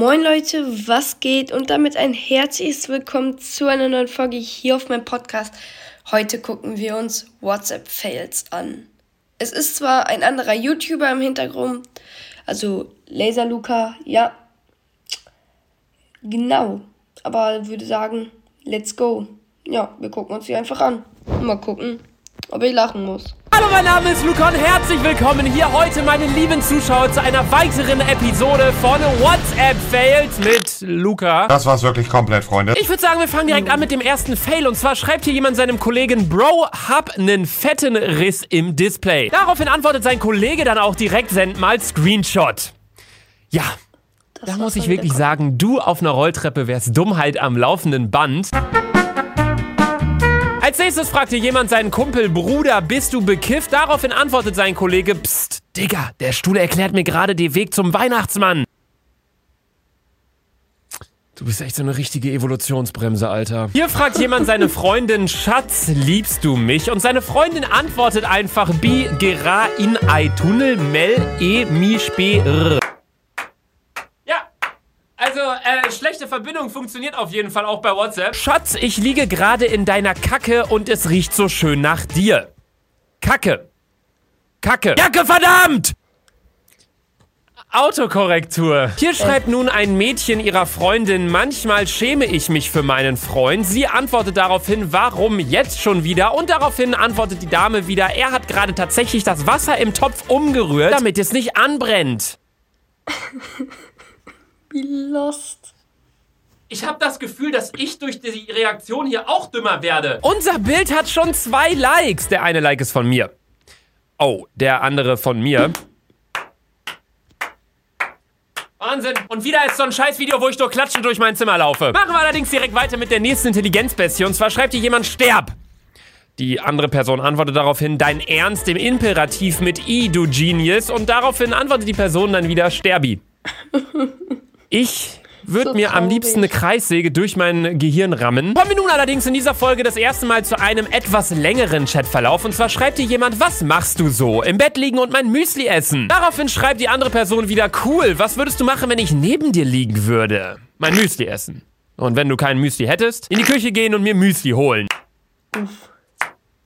Moin Leute, was geht? Und damit ein herzliches Willkommen zu einer neuen Folge hier auf meinem Podcast. Heute gucken wir uns WhatsApp-Fails an. Es ist zwar ein anderer YouTuber im Hintergrund, also Laser Luca, ja, genau. Aber würde sagen, let's go. Ja, wir gucken uns die einfach an. Mal gucken, ob ich lachen muss. Hallo, mein Name ist Luca und herzlich willkommen hier heute, meine lieben Zuschauer, zu einer weiteren Episode von WhatsApp Fails mit Luca. Das war's wirklich komplett, Freunde. Ich würde sagen, wir fangen direkt an mit dem ersten Fail. Und zwar schreibt hier jemand seinem Kollegen, Bro, hab nen fetten Riss im Display. Daraufhin antwortet sein Kollege dann auch direkt, send mal Screenshot. Ja, da muss ich wirklich sagen, du auf einer Rolltreppe wärst Dummheit am laufenden Band. Als nächstes fragte jemand seinen Kumpel, Bruder, bist du bekifft? Daraufhin antwortet sein Kollege, Psst, Digga, der Stuhl erklärt mir gerade den Weg zum Weihnachtsmann. Du bist echt so eine richtige Evolutionsbremse, Alter. Hier fragt jemand seine Freundin, Schatz, liebst du mich? Und seine Freundin antwortet einfach, Bi, gera in ei Tunnel, mel, e, mi, spe, r. Also, äh, schlechte Verbindung funktioniert auf jeden Fall auch bei WhatsApp. Schatz, ich liege gerade in deiner Kacke und es riecht so schön nach dir. Kacke. Kacke. Kacke, verdammt! Autokorrektur. Hier schreibt nun ein Mädchen ihrer Freundin, manchmal schäme ich mich für meinen Freund. Sie antwortet daraufhin, warum jetzt schon wieder? Und daraufhin antwortet die Dame wieder, er hat gerade tatsächlich das Wasser im Topf umgerührt, damit es nicht anbrennt. Wie lost. Ich habe das Gefühl, dass ich durch die Reaktion hier auch dümmer werde. Unser Bild hat schon zwei Likes. Der eine Like ist von mir. Oh, der andere von mir. Wahnsinn. Und wieder ist so ein Scheißvideo, wo ich durch Klatschen durch mein Zimmer laufe. Machen wir allerdings direkt weiter mit der nächsten Intelligenzbestie. Und zwar schreibt hier jemand Sterb. Die andere Person antwortet daraufhin Dein Ernst im Imperativ mit I, du Genius. Und daraufhin antwortet die Person dann wieder Sterbi. Ich würde So mir am traurig. liebsten eine Kreissäge durch mein Gehirn rammen. Kommen wir nun allerdings in dieser Folge das erste Mal zu einem etwas längeren Chatverlauf. Und zwar schreibt hier jemand, was machst du so? Im Bett liegen und mein Müsli essen. Daraufhin schreibt die andere Person wieder, cool, was würdest du machen, wenn ich neben dir liegen würde? Mein Müsli essen. Und wenn du kein Müsli hättest, in die Küche gehen und mir Müsli holen.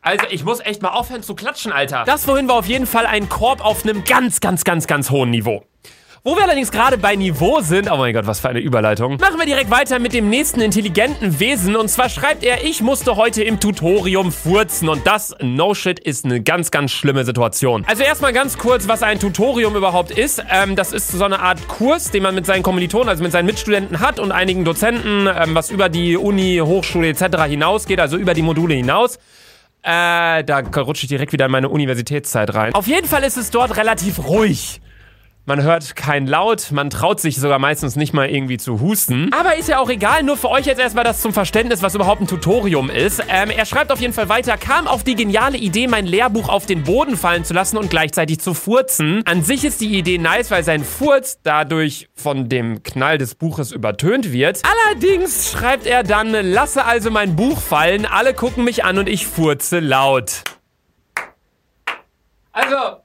Also, ich muss echt mal aufhören zu klatschen, Alter. Das vorhin war auf jeden Fall ein Korb auf einem ganz, ganz, ganz, ganz hohen Niveau. Wo wir allerdings gerade bei Niveau sind, oh mein Gott, was für eine Überleitung, machen wir direkt weiter mit dem nächsten intelligenten Wesen. Und zwar schreibt er, ich musste heute im Tutorium furzen. Und das, no shit, ist eine ganz, ganz schlimme Situation. Also erstmal ganz kurz, was ein Tutorium überhaupt ist. Ähm, das ist so eine Art Kurs, den man mit seinen Kommilitonen, also mit seinen Mitstudenten hat und einigen Dozenten, ähm, was über die Uni, Hochschule etc. hinausgeht, also über die Module hinaus. Äh, da rutsche ich direkt wieder in meine Universitätszeit rein. Auf jeden Fall ist es dort relativ ruhig. Man hört kein Laut, man traut sich sogar meistens nicht mal irgendwie zu husten. Aber ist ja auch egal, nur für euch jetzt erstmal das zum Verständnis, was überhaupt ein Tutorium ist. Ähm, er schreibt auf jeden Fall weiter, kam auf die geniale Idee, mein Lehrbuch auf den Boden fallen zu lassen und gleichzeitig zu furzen. An sich ist die Idee nice, weil sein Furz dadurch von dem Knall des Buches übertönt wird. Allerdings schreibt er dann, lasse also mein Buch fallen, alle gucken mich an und ich furze laut. Also,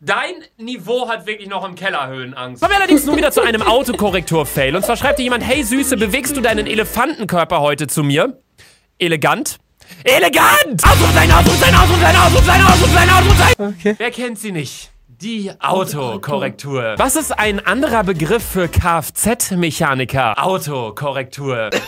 Dein Niveau hat wirklich noch im Keller Höhenangst. Kommen wir allerdings nun wieder zu einem Autokorrektur-Fail. Und zwar schreibt dir jemand, hey Süße, bewegst du deinen Elefantenkörper heute zu mir? Elegant? Elegant! Ausrufzeichen, Ausrufzeichen, Ausrufzeichen, Ausrufzeichen, Ausrufzeichen, Ausrufzeichen! Okay. Wer kennt sie nicht? Die Autokorrektur. Was ist ein anderer Begriff für Kfz-Mechaniker? Autokorrektur.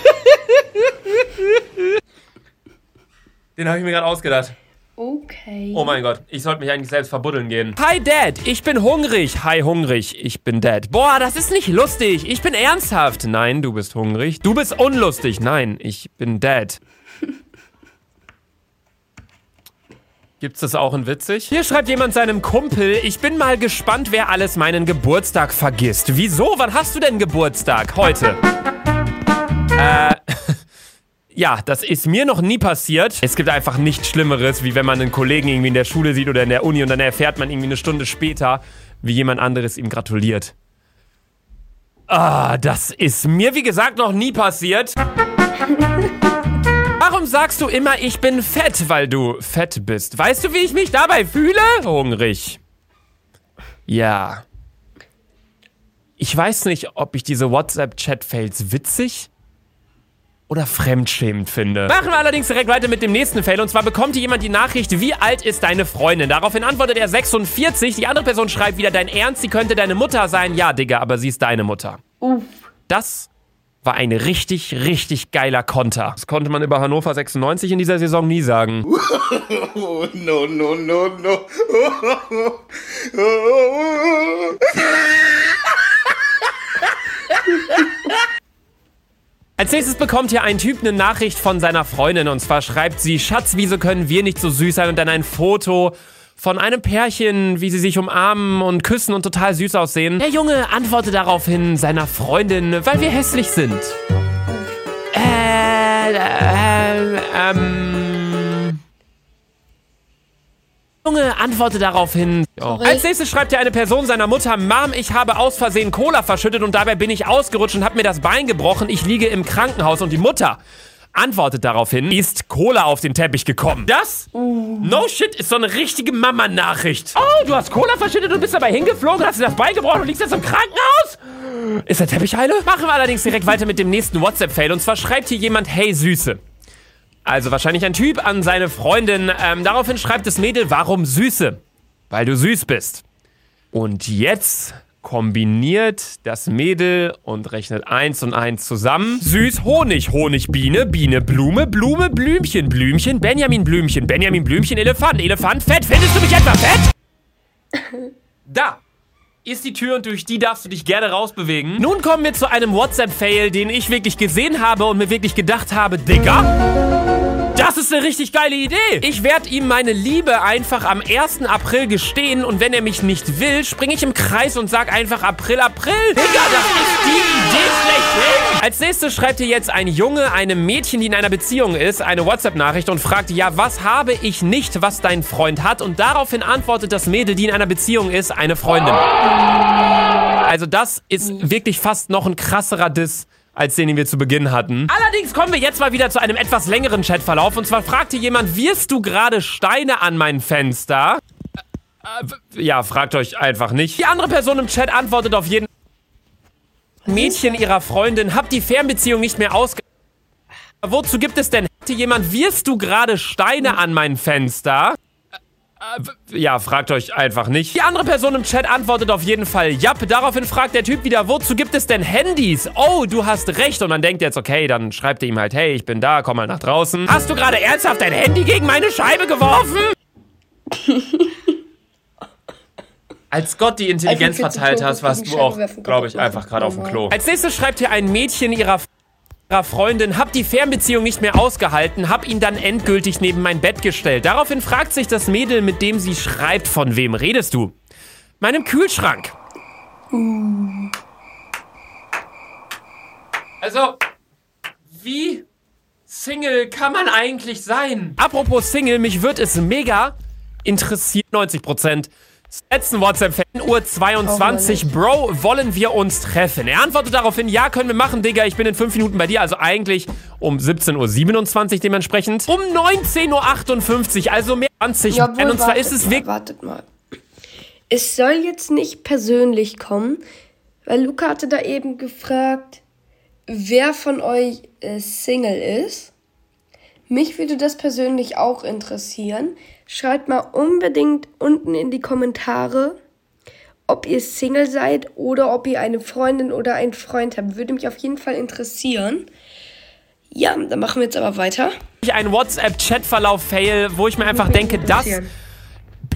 Den habe ich mir gerade ausgedacht. Okay. Oh mein Gott, ich sollte mich eigentlich selbst verbuddeln gehen. Hi Dad, ich bin hungrig. Hi hungrig, ich bin Dad. Boah, das ist nicht lustig. Ich bin ernsthaft. Nein, du bist hungrig. Du bist unlustig. Nein, ich bin Dad. Gibt's das auch in witzig? Hier schreibt jemand seinem Kumpel, ich bin mal gespannt, wer alles meinen Geburtstag vergisst. Wieso? Wann hast du denn Geburtstag? Heute. Ja, das ist mir noch nie passiert. Es gibt einfach nichts Schlimmeres, wie wenn man einen Kollegen irgendwie in der Schule sieht oder in der Uni und dann erfährt man irgendwie eine Stunde später, wie jemand anderes ihm gratuliert. Ah, das ist mir, wie gesagt, noch nie passiert. Warum sagst du immer, ich bin fett, weil du fett bist? Weißt du, wie ich mich dabei fühle? Hungrig. Ja. Ich weiß nicht, ob ich diese WhatsApp-Chat-Fails witzig oder fremdschämend finde. Machen wir allerdings direkt weiter mit dem nächsten Fail. Und zwar bekommt hier jemand die Nachricht, wie alt ist deine Freundin? Daraufhin antwortet er 46. Die andere Person schreibt wieder, dein Ernst, sie könnte deine Mutter sein. Ja, Digga, aber sie ist deine Mutter. Uff. Das war ein richtig, richtig geiler Konter. Das konnte man über Hannover 96 in dieser Saison nie sagen. Oh, no, no, no, no. Als nächstes bekommt hier ein Typ eine Nachricht von seiner Freundin und zwar schreibt sie, Schatz, wieso können wir nicht so süß sein und dann ein Foto von einem Pärchen, wie sie sich umarmen und küssen und total süß aussehen. Der Junge antwortet daraufhin seiner Freundin, weil wir hässlich sind. Äh, äh, ähm... Junge antwortet daraufhin. Oh. Als nächstes schreibt ja eine Person seiner Mutter, Mom, ich habe aus Versehen Cola verschüttet und dabei bin ich ausgerutscht und habe mir das Bein gebrochen. Ich liege im Krankenhaus und die Mutter antwortet daraufhin, ist Cola auf den Teppich gekommen. Das, no shit, ist so eine richtige Mama-Nachricht. Oh, du hast Cola verschüttet und bist dabei hingeflogen, hast dir das Bein gebrochen und liegst jetzt im Krankenhaus? Ist der Teppich heile? Machen wir allerdings direkt weiter mit dem nächsten WhatsApp-Fail. Und zwar schreibt hier jemand, hey Süße. Also wahrscheinlich ein Typ an seine Freundin. Ähm, daraufhin schreibt das Mädel, warum Süße? Weil du süß bist. Und jetzt kombiniert das Mädel und rechnet eins und eins zusammen. Süß, Honig, Honigbiene, Biene, Blume, Blume, Blümchen, Blümchen, Benjamin Blümchen, Benjamin Blümchen, Elefant, Elefant, Fett. Findest du mich etwa fett? Da ist die Tür und durch die darfst du dich gerne rausbewegen. Nun kommen wir zu einem WhatsApp-Fail, den ich wirklich gesehen habe und mir wirklich gedacht habe, Digga, das ist eine richtig geile Idee. Ich werde ihm meine Liebe einfach am 1. April gestehen und wenn er mich nicht will, springe ich im Kreis und sag einfach April, April. Digga, das ist die Idee schlechthin. Als nächstes schreibt hier jetzt ein Junge einem Mädchen, die in einer Beziehung ist, eine WhatsApp-Nachricht und fragt, ja, was habe ich nicht, was dein Freund hat? Und daraufhin antwortet das Mädel, die in einer Beziehung ist, eine Freundin. Also das ist wirklich fast noch ein krasserer Diss als den, den wir zu Beginn hatten. Allerdings kommen wir jetzt mal wieder zu einem etwas längeren Chatverlauf. Und zwar fragt hier jemand, wirst du gerade Steine an mein Fenster? Äh, äh, ja, fragt euch einfach nicht. Die andere Person im Chat antwortet auf jeden Mädchen ihrer Freundin, hab die Fernbeziehung nicht mehr ausge... Wozu gibt es denn? Hier jemand, wirst du gerade Steine an mein Fenster? Äh, ja, fragt euch einfach nicht. Die andere Person im Chat antwortet auf jeden Fall Japp. Daraufhin fragt der Typ wieder, wozu gibt es denn Handys? Oh, du hast recht. Und dann denkt er jetzt, okay, dann schreibt er ihm halt, hey, ich bin da, komm mal nach draußen. Hast du gerade ernsthaft dein Handy gegen meine Scheibe geworfen? Als Gott die Intelligenz verteilt hast, warst du auch, glaube ich, einfach gerade auf dem Klo. Als nächstes schreibt hier ein Mädchen ihrer Freundin, hab die Fernbeziehung nicht mehr ausgehalten, hab ihn dann endgültig neben mein Bett gestellt. Daraufhin fragt sich das Mädel, mit dem sie schreibt, von wem redest du? Meinem Kühlschrank. Also, wie Single kann man eigentlich sein? Apropos Single, mich wird es mega interessiert. 90 Prozent Letzten WhatsApp-Fan, Uhr 22. Bro, wollen wir uns treffen? Er antwortet daraufhin, ja, können wir machen, Digga. Ich bin in 5 Minuten bei dir. Also eigentlich um 17.27 Uhr dementsprechend. Um 19.58 Uhr, also mehr 20 Ja, Und zwar ist es mal, wirklich... Wartet mal. Es soll jetzt nicht persönlich kommen, weil Luca hatte da eben gefragt, wer von euch äh, Single ist. Mich würde das persönlich auch interessieren. Schreibt mal unbedingt unten in die Kommentare, ob ihr Single seid oder ob ihr eine Freundin oder einen Freund habt. Würde mich auf jeden Fall interessieren. Ja, dann machen wir jetzt aber weiter. ein WhatsApp-Chat-Verlauf-Fail, wo ich mir einfach denke, das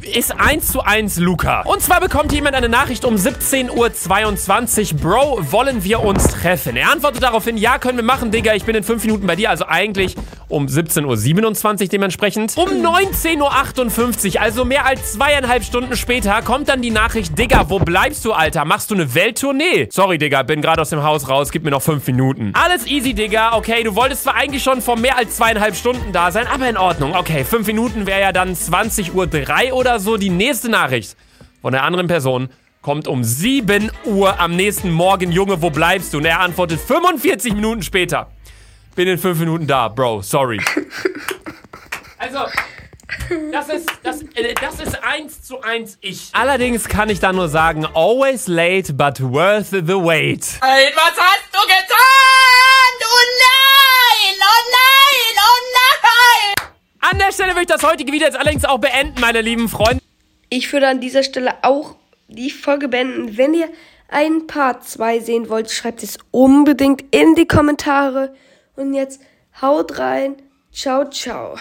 ist eins zu eins Luca. Und zwar bekommt jemand eine Nachricht um 17.22 Uhr. Bro, wollen wir uns treffen? Er antwortet daraufhin, ja, können wir machen, Digga. Ich bin in 5 Minuten bei dir. Also eigentlich um 17.27 Uhr dementsprechend. Um 19.58 Uhr, also mehr als zweieinhalb Stunden später, kommt dann die Nachricht, Digga, wo bleibst du, Alter? Machst du eine Welttournee? Sorry, Digga, bin gerade aus dem Haus raus. Gib mir noch 5 Minuten. Alles easy, Digga. Okay, du wolltest zwar eigentlich schon vor mehr als zweieinhalb Stunden da sein, aber in Ordnung. Okay, 5 Minuten wäre ja dann 20.03 Uhr oder so. Die nächste Nachricht von der anderen Person kommt um 7 Uhr am nächsten Morgen. Junge, wo bleibst du? Und er antwortet 45 Minuten später. Bin in 5 Minuten da, Bro. Sorry. Also, Das ist, das, äh, das ist eins zu eins ich. Allerdings kann ich da nur sagen, always late, but worth the wait. Nein, was hast du getan? Oh möchte das heutige Video jetzt allerdings auch beenden, meine lieben Freunde. Ich würde an dieser Stelle auch die Folge beenden. Wenn ihr einen Part 2 sehen wollt, schreibt es unbedingt in die Kommentare. Und jetzt haut rein. Ciao, ciao.